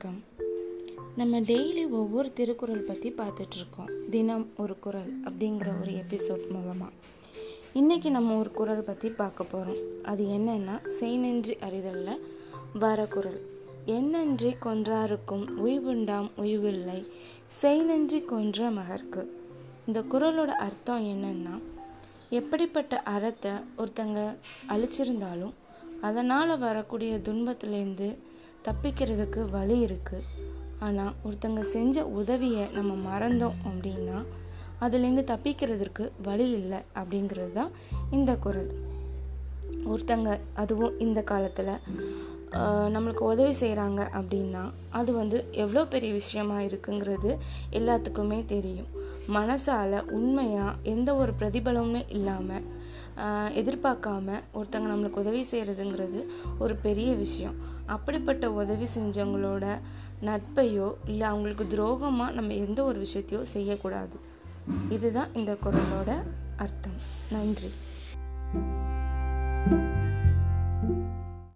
வணக்கம் நம்ம டெய்லி ஒவ்வொரு திருக்குறள் பற்றி பார்த்துட்ருக்கோம். தினம் ஒரு குறள் அப்படிங்கிற ஒரு எபிசோட் மூலமாக இன்றைக்கி நம்ம ஒரு குறள் பற்றி பார்க்க போகிறோம் அது என்னென்னா செய்நன்றி அறிதலில் வர குறள். என்னன்றி கொன்றாருக்கும் உய்வுண்டாம் உய்வில்லை. செய்நன்றி கொன்ற மகர்க்கு இந்த குறளோட அர்த்தம் என்னென்னா எப்படிப்பட்ட அறத்தை ஒருத்தங்க அழிச்சிருந்தாலும் அதனால் வரக்கூடிய துன்பத்துலேருந்து தப்பிக்கிறதுக்கு வழி இருக்குது ஆனால் ஒருத்தங்க செஞ்ச உதவியை நம்ம மறந்தோம் அப்படின்னா அதுலேருந்து தப்பிக்கிறதுக்கு வழி இல்லை அப்படிங்கிறது தான் இந்த குரல். ஒருத்தங்க அதுவும் இந்த காலத்தில் நம்மளுக்கு உதவி செய்கிறாங்க அப்படின்னா அது வந்து எவ்வளோ பெரிய விஷயமா இருக்குங்கிறது எல்லாத்துக்குமே தெரியும். மனசால் உண்மையாக எந்த ஒரு பிரதிபலமுமே இல்லாமல் எதிர்பார்க்காம ஒருத்தங்க நம்மளுக்கு உதவி செய்கிறதுங்கிறது ஒரு பெரிய விஷயம். அப்படிப்பட்ட உதவி செஞ்சவங்களோட நட்பையோ இல்லை அவங்களுக்கு துரோகமாக நம்ம எந்த ஒரு விஷயத்தையோ செய்யக்கூடாது. இதுதான் இந்த குரலோட அர்த்தம். நன்றி.